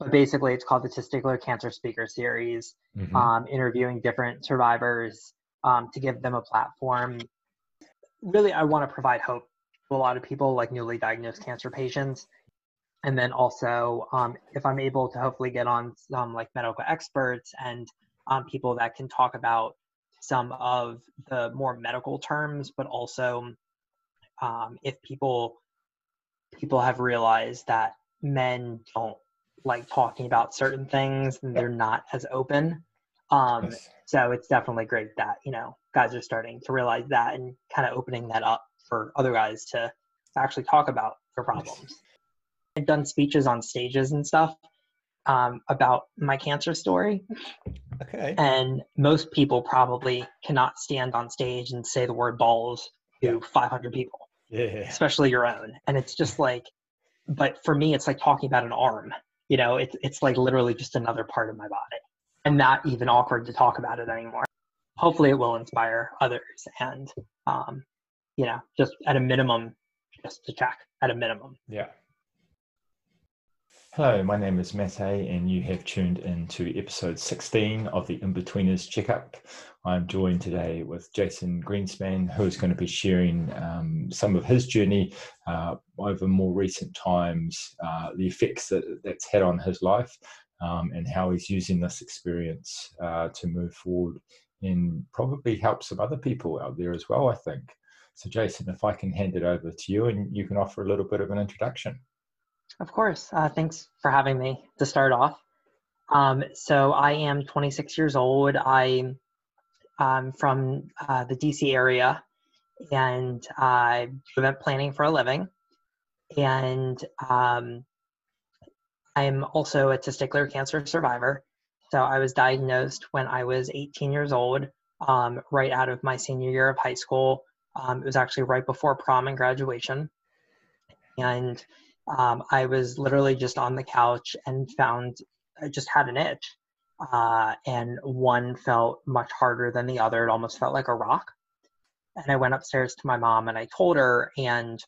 but basically, it's called the Testicular Cancer Speaker Series, Mhm. um, interviewing different survivors um, to give them a platform. Really, I want to provide hope to a lot of people, like newly diagnosed cancer patients. And then also, um, if I'm able to hopefully get on some like medical experts and um, people that can talk about some of the more medical terms, but also um, if people people have realized that men don't like talking about certain things and they're not as open. Um, Yes. so it's definitely great that you know guys are starting to realize that and kind of opening that up for other guys to, to actually talk about their problems. I've done speeches on stages and stuff um, about my cancer story, Okay. and most people probably cannot stand on stage and say the word balls to 500 people Yeah. especially your own. And it's just like, but for me, it's like talking about an arm. You know, it's it's like literally just another part of my body, and not even awkward to talk about it anymore. Hopefully, it will inspire others, and um, you know, just at a minimum, just to check at a minimum. Yeah. Hello, my name is Mate, and you have tuned in to episode 16 of the In-Betweeners Checkup. I'm joined today with Jason Greenspan, who is going to be sharing um, some of his journey uh, over more recent times, uh, the effects that that's had on his life, um, and how he's using this experience uh, to move forward and probably help some other people out there as well, I think. So, Jason, if I can hand it over to you and you can offer a little bit of an introduction. Of course. Uh, thanks for having me to start off. Um, so I am 26 years old. I, I'm from uh, the DC area, and do event planning for a living. And um, I'm also a testicular cancer survivor. So I was diagnosed when I was 18 years old, um, right out of my senior year of high school. Um, it was actually right before prom and graduation. And um, I was literally just on the couch and found I just had an itch. Uh, and one felt much harder than the other. It almost felt like a rock. And I went upstairs to my mom and I told her, and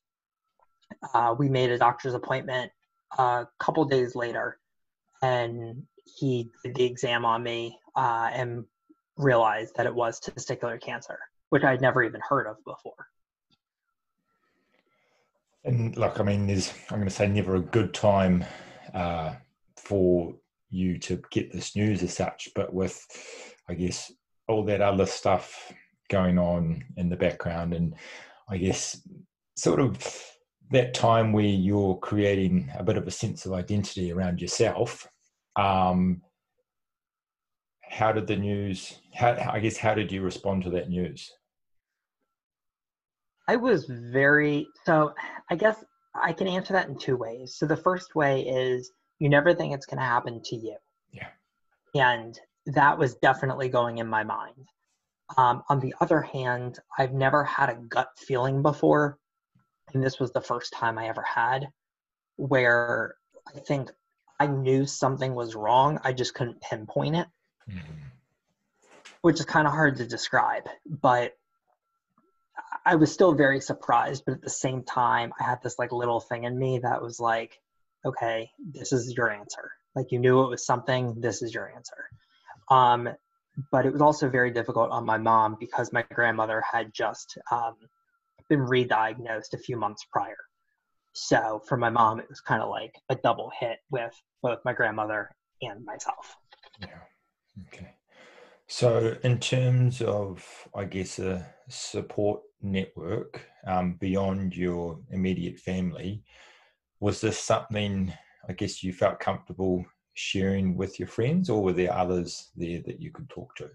uh, we made a doctor's appointment a couple days later. And he did the exam on me uh, and realized that it was testicular cancer, which I'd never even heard of before. And look, I mean, there's, I'm going to say, never a good time uh, for you to get this news as such, but with, I guess, all that other stuff going on in the background, and I guess, sort of that time where you're creating a bit of a sense of identity around yourself. Um, how did the news? How I guess how did you respond to that news? I was very so I guess I can answer that in two ways. So the first way is you never think it's going to happen to you. Yeah. And that was definitely going in my mind. Um, on the other hand, I've never had a gut feeling before, and this was the first time I ever had, where I think I knew something was wrong. I just couldn't pinpoint it, which is kind of hard to describe. But I was still very surprised, but at the same time, I had this like little thing in me that was like, okay, this is your answer. Like you knew it was something, this is your answer. Um, but it was also very difficult on my mom because my grandmother had just um, been re-diagnosed a few months prior. So for my mom, it was kind of like a double hit with both my grandmother and myself. Yeah. Okay. So, in terms of, I guess, a support network um, beyond your immediate family, was this something I guess you felt comfortable sharing with your friends, or were there others there that you could talk to?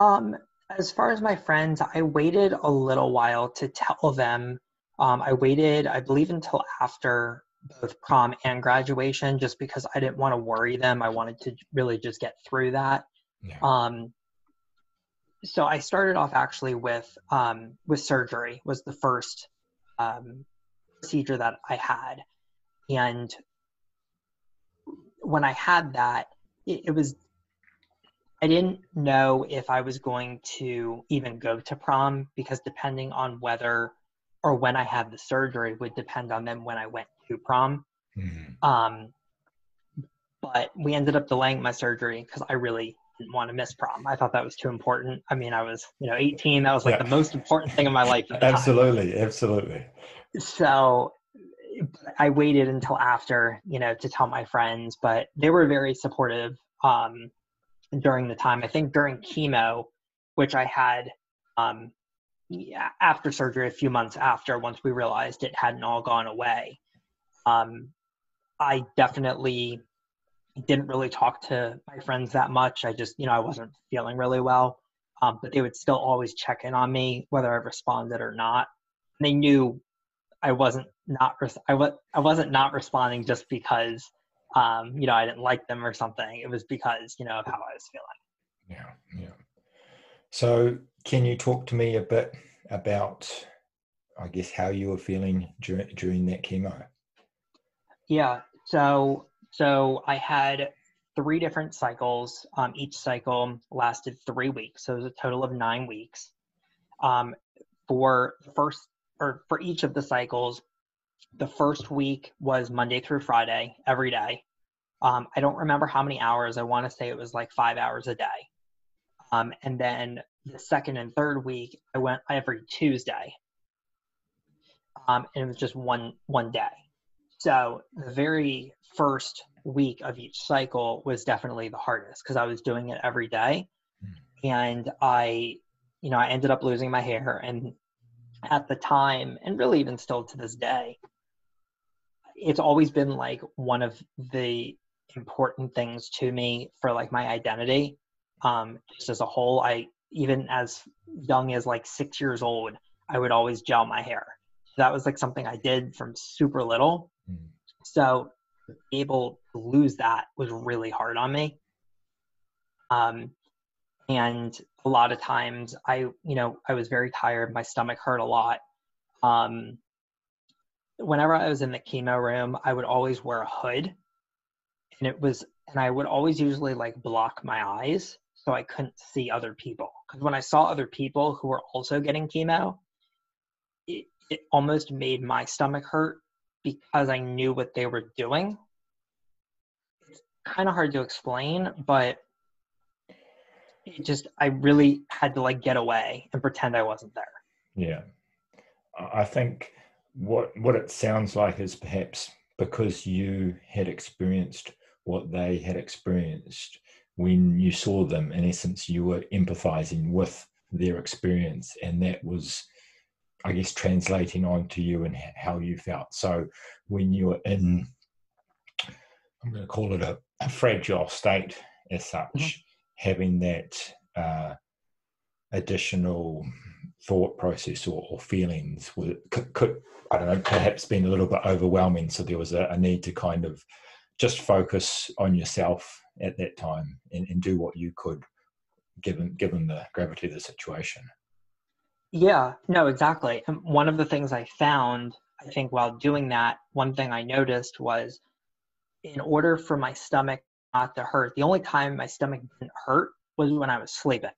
Um, as far as my friends, I waited a little while to tell them. Um, I waited, I believe, until after both prom and graduation, just because I didn't want to worry them. I wanted to really just get through that. Yeah. Um, so I started off actually with um, with surgery was the first um, procedure that I had, and when I had that, it, it was I didn't know if I was going to even go to prom because depending on whether or when I had the surgery would depend on then when I went to prom. Mhm. Um, but we ended up delaying my surgery because I really didn't want to miss prom. I thought that was too important. I mean, I was, you know, 18. That was like yeah. the most important thing in my life. absolutely, time. absolutely. So I waited until after, you know, to tell my friends, but they were very supportive um, during the time. I think during chemo, which I had um, after surgery, a few months after, once we realized it hadn't all gone away, um, I definitely didn't really talk to my friends that much. I just, you know, I wasn't feeling really well. Um, but they would still always check in on me, whether I responded or not. And they knew I wasn't not res- I was I wasn't not responding just because um, you know I didn't like them or something. It was because you know of how I was feeling. Yeah, yeah. So, can you talk to me a bit about, I guess, how you were feeling during during that chemo? Yeah. So so I had three different cycles. Um, each cycle lasted three weeks, so it was a total of nine weeks. Um, for first or for each of the cycles, the first week was Monday through Friday every day. Um, I don't remember how many hours. I want to say it was like five hours a day. Um, and then the second and third week, I went every Tuesday. Um, and it was just one one day. So the very first week of each cycle was definitely the hardest because I was doing it every day. Hmm. And I, you know, I ended up losing my hair. And at the time, and really even still to this day, it's always been like one of the important things to me for like my identity. Um, just as a whole, I even as young as like six years old, I would always gel my hair. That was like something I did from super little. Mm. So able to lose that was really hard on me. Um, and a lot of times I, you know, I was very tired. My stomach hurt a lot. Um, whenever I was in the chemo room, I would always wear a hood and it was, and I would always usually like block my eyes so I couldn't see other people. Because when I saw other people who were also getting chemo, it, it almost made my stomach hurt because I knew what they were doing. It's kind of hard to explain, but it just I really had to like get away and pretend I wasn't there. Yeah. I think what what it sounds like is perhaps because you had experienced what they had experienced when you saw them in essence you were empathizing with their experience and that was I guess, translating onto you and how you felt. So when you're in, I'm going to call it a, a fragile state as such, mm-hmm. having that uh, additional thought process or, or feelings would, could, could, I don't know, perhaps been a little bit overwhelming. So there was a, a need to kind of just focus on yourself at that time and, and do what you could given given the gravity of the situation. Yeah, no, exactly. One of the things I found, I think, while doing that, one thing I noticed was in order for my stomach not to hurt, the only time my stomach didn't hurt was when I was sleeping.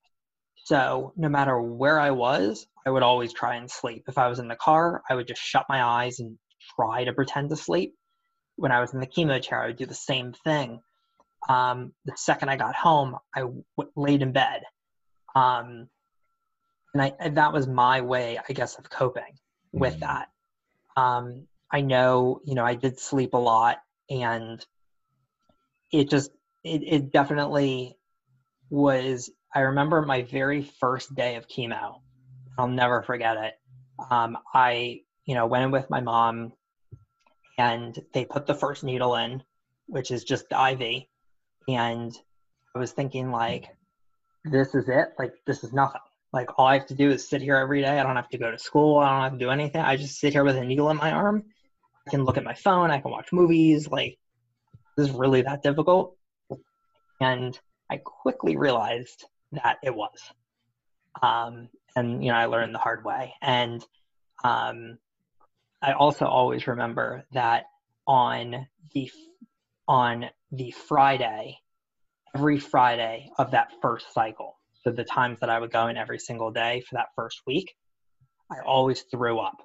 So no matter where I was, I would always try and sleep. If I was in the car, I would just shut my eyes and try to pretend to sleep. When I was in the chemo chair, I would do the same thing. Um, the second I got home, I w- laid in bed. Um, and I and that was my way, I guess, of coping with mm-hmm. that. Um, I know, you know, I did sleep a lot, and it just it, it definitely was. I remember my very first day of chemo. I'll never forget it. Um, I, you know, went in with my mom, and they put the first needle in, which is just the IV, and I was thinking like, this is it. Like this is nothing like all I have to do is sit here every day. I don't have to go to school. I don't have to do anything. I just sit here with a needle in my arm. I can look at my phone. I can watch movies. Like this is really that difficult. And I quickly realized that it was. Um, and you know, I learned the hard way. And um, I also always remember that on the on the Friday, every Friday of that first cycle, so the times that I would go in every single day for that first week, I always threw up.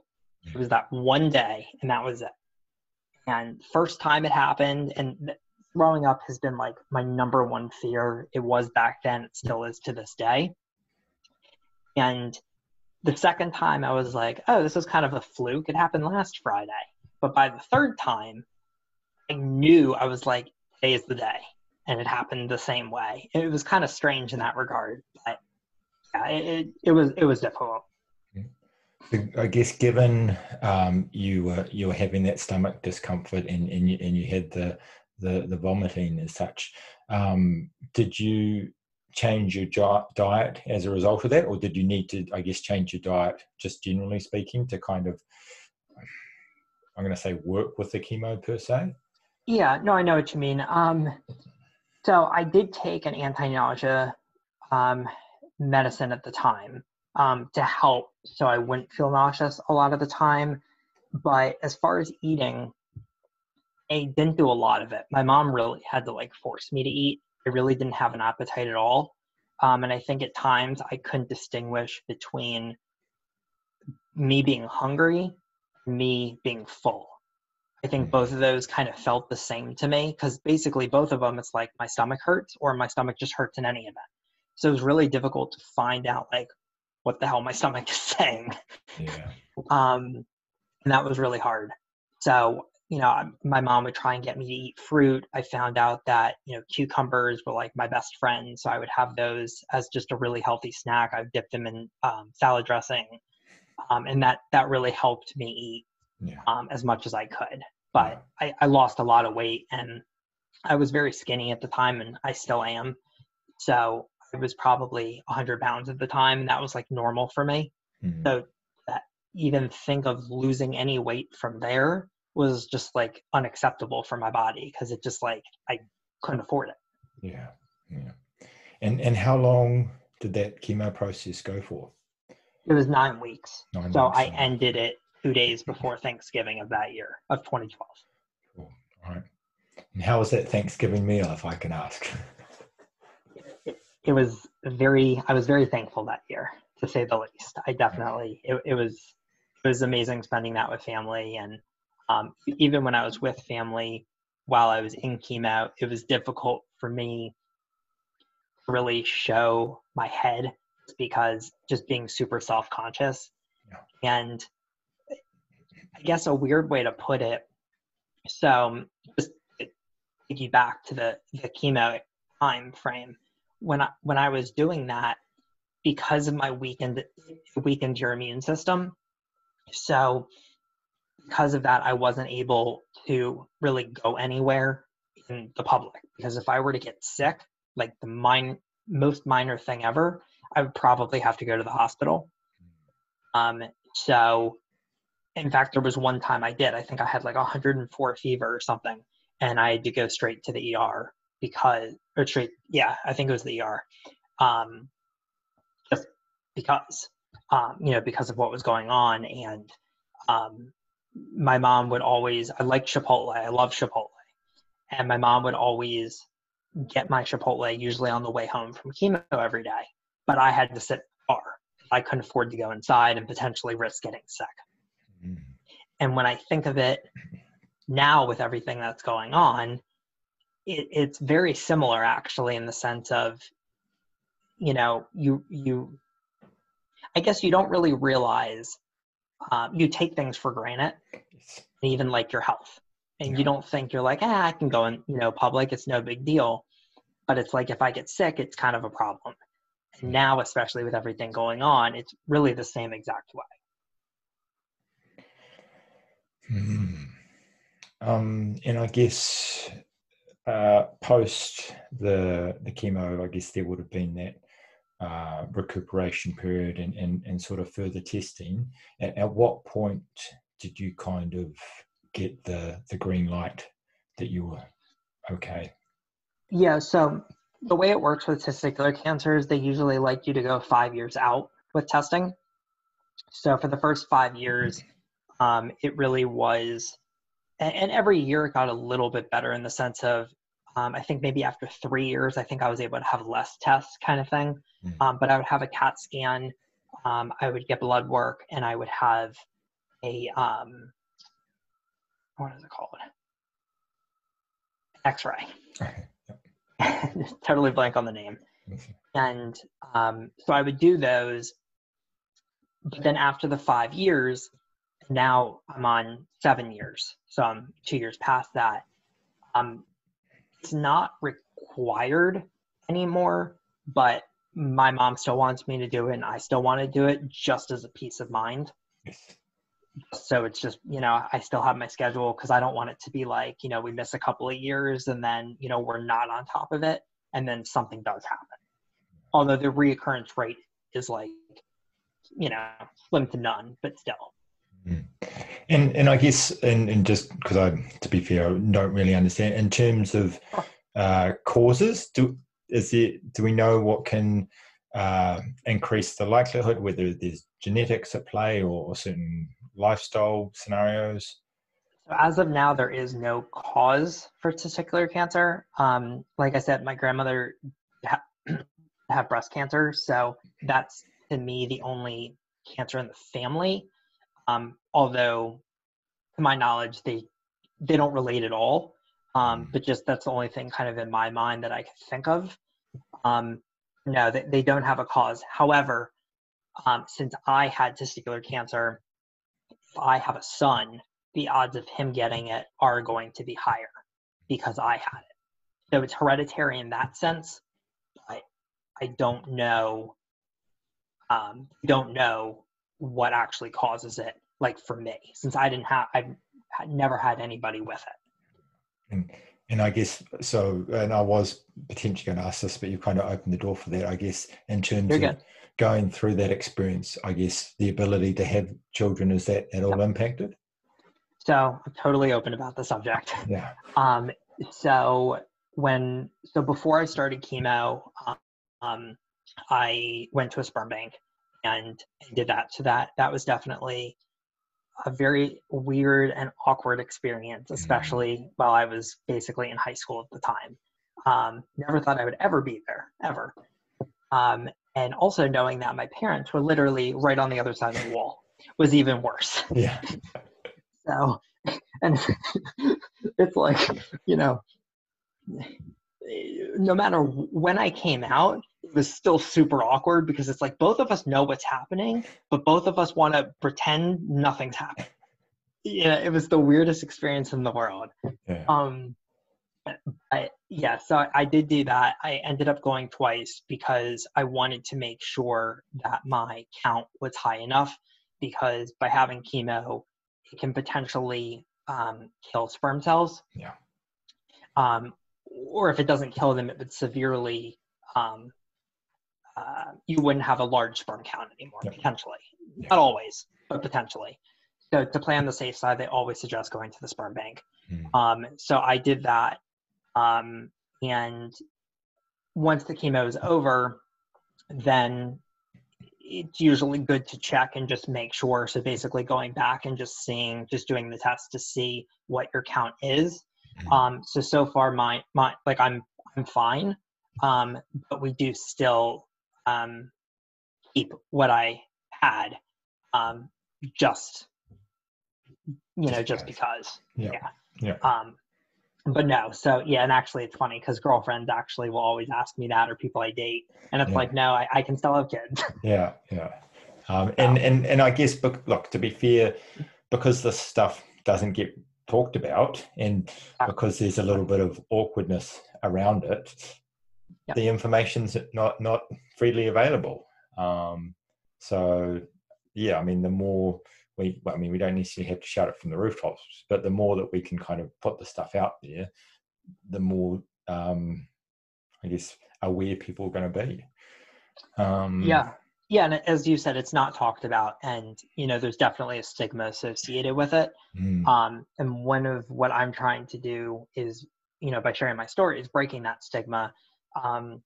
It was that one day, and that was it. And first time it happened, and throwing up has been like my number one fear. It was back then, it still is to this day. And the second time I was like, oh, this was kind of a fluke. It happened last Friday. But by the third time, I knew I was like, today is the day. And it happened the same way. It was kind of strange in that regard. But yeah, it, it was it was difficult. I guess given um, you were you were having that stomach discomfort and and you, and you had the, the the vomiting as such, um, did you change your diet as a result of that, or did you need to I guess change your diet just generally speaking to kind of I'm going to say work with the chemo per se? Yeah, no, I know what you mean. Um, so I did take an anti-nausea um, medicine at the time um, to help so I wouldn't feel nauseous a lot of the time. But as far as eating, I didn't do a lot of it. My mom really had to like force me to eat. I really didn't have an appetite at all. Um, and I think at times I couldn't distinguish between me being hungry, me being full. I think hmm. both of those kind of felt the same to me because basically both of them, it's like my stomach hurts or my stomach just hurts in any event. So it was really difficult to find out like what the hell my stomach is saying. Yeah. Um, and that was really hard. So, you know, my mom would try and get me to eat fruit. I found out that, you know, cucumbers were like my best friend. So I would have those as just a really healthy snack. I would dip them in um, salad dressing. Um, and that, that really helped me eat yeah. um, as much as I could. But yeah. I, I lost a lot of weight and I was very skinny at the time and I still am. So I was probably 100 pounds at the time, and that was like normal for me. Mm-hmm. So that even think of losing any weight from there was just like unacceptable for my body because it just like I couldn't afford it. Yeah, yeah. And and how long did that chemo process go for? It was nine weeks. Nine so I ended it two days before Thanksgiving of that year of 2012. Cool. All right. And how was that Thanksgiving meal, if I can ask? it was very i was very thankful that year to say the least i definitely it, it was it was amazing spending that with family and um, even when i was with family while i was in chemo it was difficult for me to really show my head because just being super self-conscious yeah. and i guess a weird way to put it so just take you back to the the chemo time frame when I when I was doing that because of my weakened weakened your immune system. So because of that, I wasn't able to really go anywhere in the public because if I were to get sick, like the mine, most minor thing ever, I would probably have to go to the hospital. Um, so, in fact, there was one time I did. I think I had like 104 fever or something, and I had to go straight to the ER because or straight yeah i think it was the er um just because um you know because of what was going on and um my mom would always i like chipotle i love chipotle and my mom would always get my chipotle usually on the way home from chemo every day but i had to sit far i couldn't afford to go inside and potentially risk getting sick. And when i think of it now with everything that's going on it, it's very similar actually in the sense of you know you you i guess you don't really realize um, you take things for granted even like your health. And yeah. you don't think you're like ah, i can go in you know public it's no big deal. But it's like if i get sick it's kind of a problem. And now especially with everything going on it's really the same exact way mm-hmm. um, and i guess uh, post the the chemo, I guess there would have been that uh, recuperation period and, and, and sort of further testing. At, at, what point did you kind of get the the green light that you were okay? Yeah, so the way it works with testicular cancer is they usually like you to go five years out with testing. So for the first five years, um, it really was and, every year it got a little bit better in the sense of um, I think maybe after three years, I think I was able to have less tests, kind of thing. Mm. Um, but I would have a CAT scan, um, I would get blood work, and I would have a um, what is it called? X-ray. Okay. totally blank on the name. Okay. And um, so I would do those, but then after the five years, now I'm on seven years, so I'm two years past that. Um, it's not required anymore, but my mom still wants me to do it, and I still want to do it just as a peace of mind. So it's just, you know, I still have my schedule because I don't want it to be like, you know, we miss a couple of years and then, you know, we're not on top of it and then something does happen. Although the reoccurrence rate is like, you know, slim to none, but still. And and I guess and, and just because I to be fair, I don't really understand in terms of uh, causes. Do is it do we know what can uh, increase the likelihood, whether there's genetics at play or, or certain lifestyle scenarios? So as of now, there is no cause for testicular cancer. Um, like I said, my grandmother ha- breast cancer, so that's to me the only cancer in the family. Um, although, to my knowledge, they they don't relate at all. Um, but just that's the only thing kind of in my mind that I can think of. Um, no, they, they don't have a cause. However, um, since I had testicular cancer, if I have a son, the odds of him getting it are going to be higher because I had it. So it's hereditary in that sense, but I don't know. Um, don't know what actually causes it. Like for me, since I didn't have, I've never had anybody with it. And, and I guess so. And I was potentially going to ask this, but you kind of opened the door for that. I guess in terms You're of good. going through that experience, I guess the ability to have children is that at all impacted? So I'm totally open about the subject. Yeah. Um, so when so before I started chemo, um, I went to a sperm bank and, and did that. So that that was definitely a very weird and awkward experience, especially while I was basically in high school at the time. Um, never thought I would ever be there, ever. Um, and also knowing that my parents were literally right on the other side of the wall was even worse. Yeah. So, and it's like, you know, no matter when I came out, it was still super awkward because it's like both of us know what's happening, but both of us want to pretend nothing's happening. Yeah, it was the weirdest experience in the world. Yeah. Um, I, yeah, so I, I did do that. I ended up going twice because I wanted to make sure that my count was high enough because by having chemo, it can potentially um, kill sperm cells. Yeah. Um, or if it doesn't kill them, it would severely, um, uh, you wouldn't have a large sperm count anymore, Yep. potentially. Yeah. Not always, but potentially. So to play on the safe side, they always suggest going to the sperm bank. Mm. Um, so I did that. Um, and once the chemo is over, then it's usually good to check and just make sure. So basically going back and just seeing, just doing the test to see what your count is. Mhm. Um, so so far my my like I'm I'm fine. Um, but we do still um, keep what I had um, just you know Just because. Yeah. yeah. Yeah. Um, but no, so yeah, and actually it's funny because girlfriends actually will always ask me that, or people I date, and it's Yeah. like, no, I, I can still have kids. Yeah, yeah. Um, and, and, and I guess, bec- look, to be fair, because this stuff doesn't get talked about and because there's a little bit of awkwardness around it, Yeah. the information's not, not freely available. Um, so, yeah, I mean, the more we, well, I mean, we don't necessarily have to shout it from the rooftops, but the more that we can kind of put the stuff out there, the more, um, I guess, aware people are going to be. Um, yeah, yeah, and as you said, it's not talked about, and you know, there's definitely a stigma associated with it. mm, Um, and one of what I'm trying to do is, you know, by sharing my story, is breaking that stigma. Um,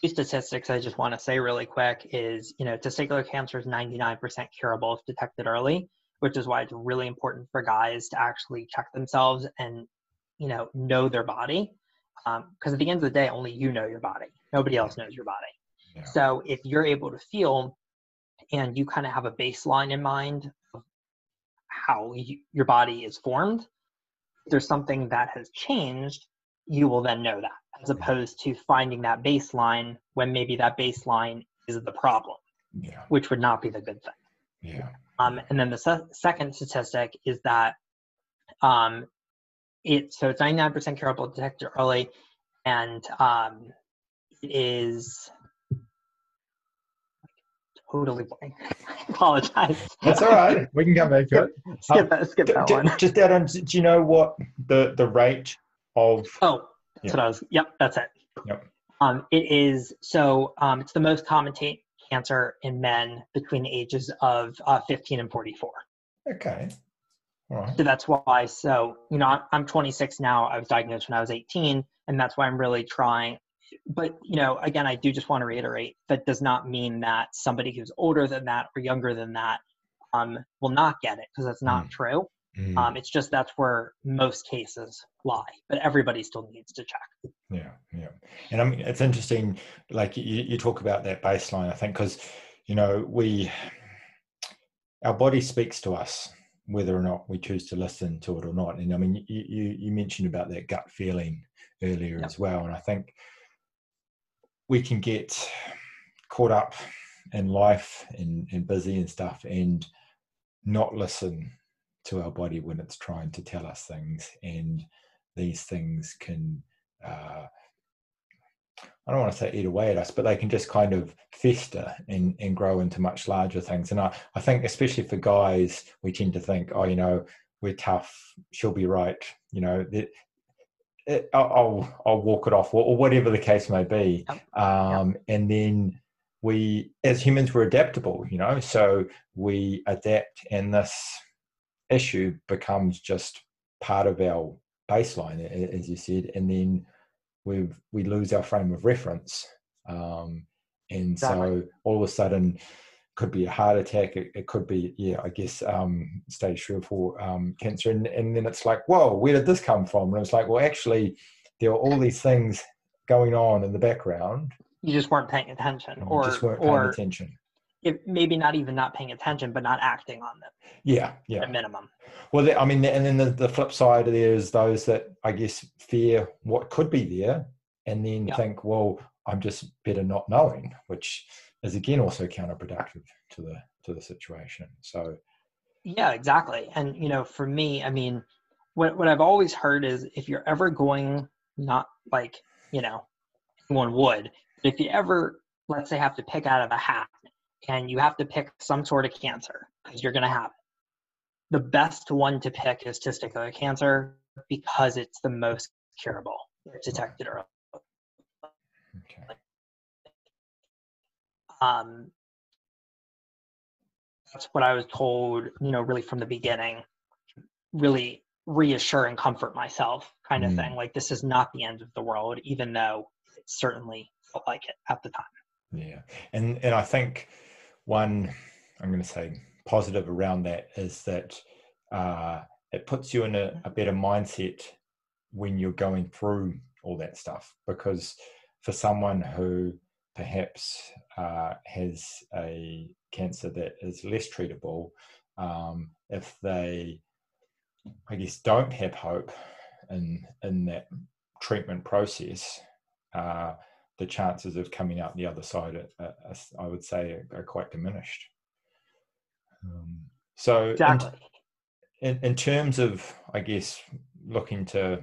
two statistics I just want to say really quick is, you know, testicular cancer is 99% curable if detected early, which is why it's really important for guys to actually check themselves and, you know, know their body. Because at the end of the day, only you know your body. Nobody else knows your body. Yeah. So if you're able to feel and you kind of have a baseline in mind of how you, your body is formed, there's something that has changed, you will then know that as opposed to finding that baseline when maybe that baseline is the problem, Yeah. which would not be the good thing. Yeah. Um, and then the se- second statistic is that um, it so it's 99% curable detected early, and um, it is totally blank. I apologize. That's all right. We can come back to it. skip that. Skip D- that d- one. Just out on, do you know what the the rate of? Oh, that's Yeah. what I was. Yep, that's it. Yep. Um, it is so. Um, it's the most common ta- cancer in men between the ages of uh, 15 and 44. Okay. All right. So that's why. So you know, I'm- I'm 26 now. I was diagnosed when I was 18, and that's why I'm really trying. But you know, again, I do just want to reiterate that does not mean that somebody who's older than that or younger than that um, will not get it because that's not Mm. true. Mm, Um, it's just that's where most cases lie, but everybody still needs to check. yeah, yeah. And I mean, it's interesting. Like you, you talk about that baseline. I think because you know we, our body speaks to us whether or not we choose to listen to it or not. And I mean, you you, you mentioned about that gut feeling earlier Yep. as well, and I think we can get caught up in life and, and busy and stuff and not listen to our body when it's trying to tell us things and these things can uh, I don't want to say eat away at us, but they can just kind of fester and, and grow into much larger things. And I, I think especially for guys, we tend to think, oh, you know, we're tough, she'll be right, you know, that it, I'll, I'll walk it off or, whatever the case may be. Yep. Um, and then we, as humans, we're adaptable, you know, so we adapt, and this issue becomes just part of our baseline, as you said, and then we we lose our frame of reference, um, and so all of a sudden. Could be a heart attack. It, it could be, yeah, I guess, um, stage three or four um, cancer, and, and then it's like, whoa, where did this come from? And it's like, well, actually, there are all these things going on in the background, You just weren't paying attention, or just weren't paying or attention. If, maybe not even not paying attention, but not acting on them Yeah, yeah. at minimum. Well, I mean, and then the, the flip side of there is those that I guess fear what could be there, and then Yeah. think, well, I'm just better not knowing, which is again also counterproductive to the to the situation. So, Yeah, exactly. And you know, for me, I mean, what what I've always heard is if you're ever going not like, you know, anyone would, but if you ever let's say have to pick out of a hat and you have to pick some sort of cancer because you're going to have it. The best one to pick is testicular cancer because it's the most curable. It's detected early. okay. um, that's what I was told, you know, really from the beginning, really reassure and comfort myself kind of Mm. thing. Like, this is not the end of the world, even though it certainly felt like it at the time. Yeah, and and I think one I'm going to say positive around that is that uh, it puts you in a, a better mindset when you're going through all that stuff. Because for someone who perhaps uh, has a cancer that is less treatable, um, if they, I guess, don't have hope in in that treatment process, uh, the chances of coming out the other side, are, are, I would say, are, are quite diminished. Um, so, in- Exactly. in, in terms of, I guess, looking to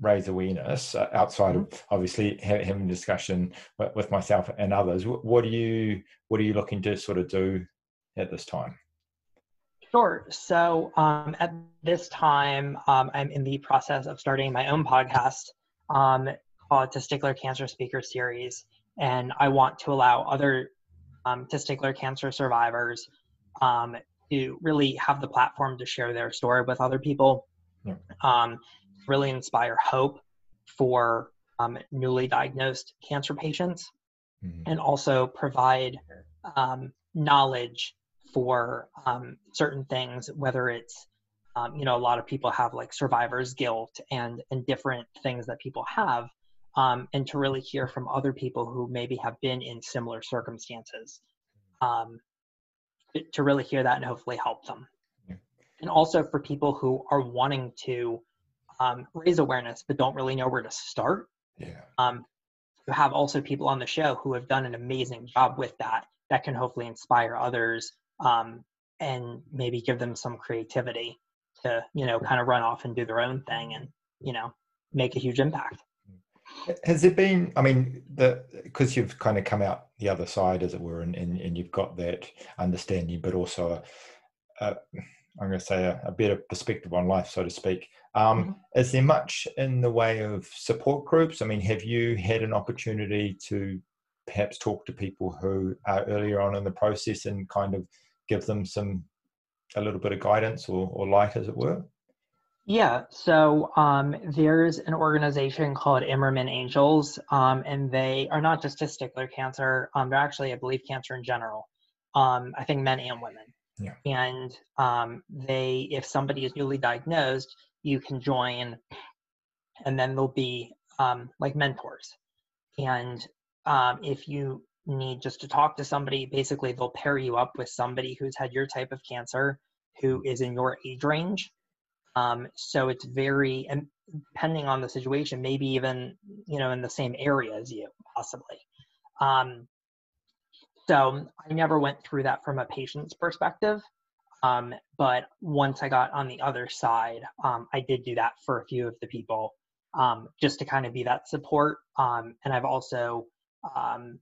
raise awareness uh, outside of obviously ha- having discussion with, with myself and others, wh- what are you what are you looking to sort of do at this time? Sure. So um, at this time, um, I'm in the process of starting my own podcast um, called Testicular Cancer Speaker Series, and I want to allow other um, testicular cancer survivors um, to really have the platform to share their story with other people, Yeah. um, really inspire hope for um, newly diagnosed cancer patients Mhm. and also provide um, knowledge for um, certain things, whether it's um, you know a lot of people have like survivor's guilt and and different things that people have, um, and to really hear from other people who maybe have been in similar circumstances, um, to- really hear that and hopefully help them, Yeah. and also for people who are wanting to um, raise awareness but don't really know where to start. Yeah. Um, you have also people on the show who have done an amazing job with that that can hopefully inspire others um, and maybe give them some creativity to you know kind of run off and do their own thing and you know make a huge impact has there been i mean the because you've kind of come out the other side as it were and, and, and you've got that understanding but also a, a, i'm going to say a, a, better perspective on life so to speak. Um, mm-hmm. is there much in the way of support groups? I mean have you had an opportunity to perhaps talk to people who are earlier on in the process and kind of give them some a little bit of guidance or, or light as it were yeah, so um, there's an organization called Imerman Angels, um, and they are not just testicular cancer. Um, they're actually, I believe, cancer in general. Um, I think men and women. Yeah. And um, they, if somebody is newly diagnosed, you can join, and then they'll be um, like mentors. And if you need just to talk to somebody, basically they'll pair you up with somebody who's had your type of cancer, who is in your age range um, so it's very, and depending on the situation, maybe even, you know, in the same area as you, possibly. Um, so I never went through that from a patient's perspective. Um, but once I got on the other side, um, I did do that for a few of the people um, just to kind of be that support. Um, and I've also, um,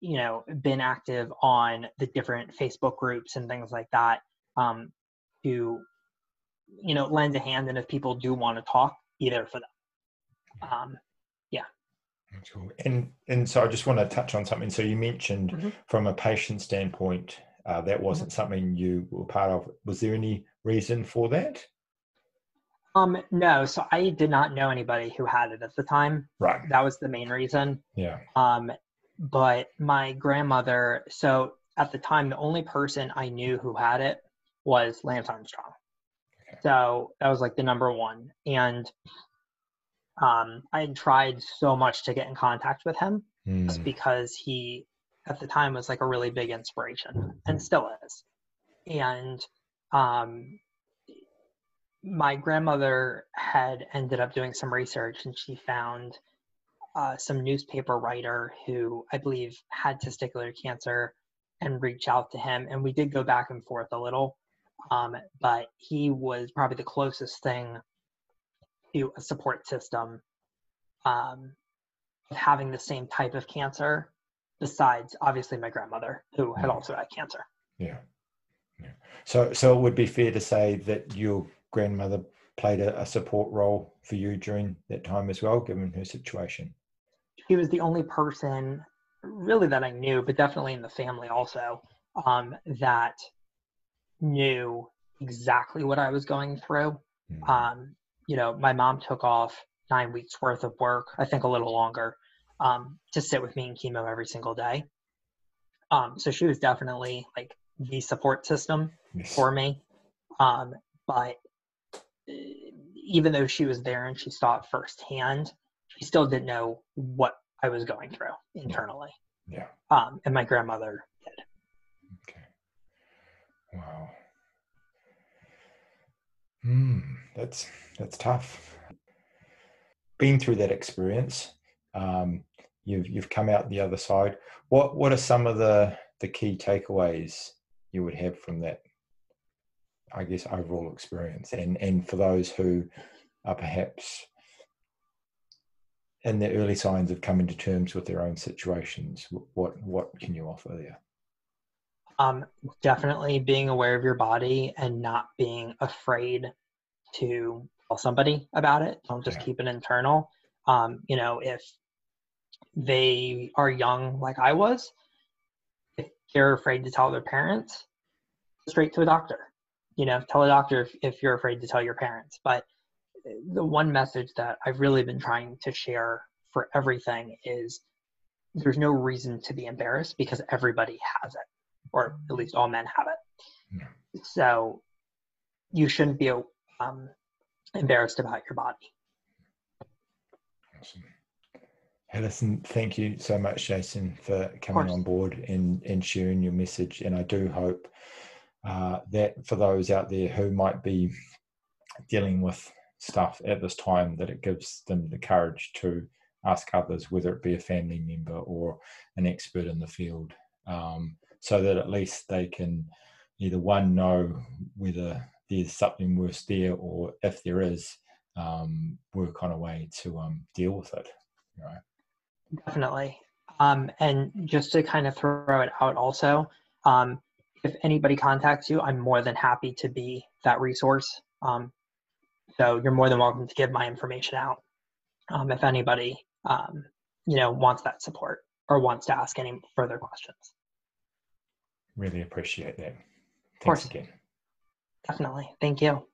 you know, been active on the different Facebook groups and things like that um, to you know lend a hand and if people do want to talk be there for them. Um, yeah. Cool. and and so i just want to touch on something. So you mentioned mm-hmm. from a patient standpoint uh, that wasn't mm-hmm. something you were part of. Was there any reason for that? Um no. So i did not know anybody who had it at the time. Right. That was the main reason. Yeah. Um but my grandmother so at the time the only person i knew who had it was lance armstrong so that was like the number one. And um, I had tried so much to get in contact with him mm. just because he, at the time, was like a really big inspiration and still is. And um, my grandmother had ended up doing some research and she found uh, some newspaper writer who I believe had testicular cancer and reached out to him. And we did go back and forth a little. Um, but he was probably the closest thing to a support system um, having the same type of cancer, besides obviously my grandmother who had also had cancer. Yeah. yeah. So, so it would be fair to say that your grandmother played a, a support role for you during that time as well, given her situation. She was the only person, really, that I knew, but definitely in the family also, um, that knew exactly what I was going through. Mm-hmm. Um, you know, my mom took off nine weeks worth of work, I think a little longer, um, to sit with me in chemo every single day. Um, so she was definitely like the support system yes. for me. Um, but uh, even though she was there and she saw it firsthand, she still didn't know what I was going through internally. Yeah. Um, and my grandmother. Wow. Hmm, that's that's tough. Been through that experience, um, you've you've come out the other side. What what are some of the the key takeaways you would have from that? I guess overall experience, and and for those who are perhaps in the early signs of coming to terms with their own situations, what what can you offer there? Um, definitely being aware of your body and not being afraid to tell somebody about it. Don't just yeah. keep it internal. Um, you know, if they are young like I was, if they're afraid to tell their parents, straight to a doctor. You know, tell a doctor if, if you're afraid to tell your parents. But the one message that I've really been trying to share for everything is there's no reason to be embarrassed because everybody has it or at least all men have it. Yeah. So you shouldn't be um, embarrassed about your body. Awesome. Hey, listen, thank you so much, Jason, for coming on board and, and sharing your message. And I do hope uh, that for those out there who might be dealing with stuff at this time that it gives them the courage to ask others, whether it be a family member or an expert in the field, um, so that at least they can either one know whether there's something worse there, or if there is, um, work on a way to um, deal with it. Right. Definitely. Um, and just to kind of throw it out, also, um, if anybody contacts you, I'm more than happy to be that resource. Um, so you're more than welcome to give my information out um, if anybody you know wants that support or wants to ask any further questions. Really appreciate that. Thanks of course. again. Definitely. Thank you.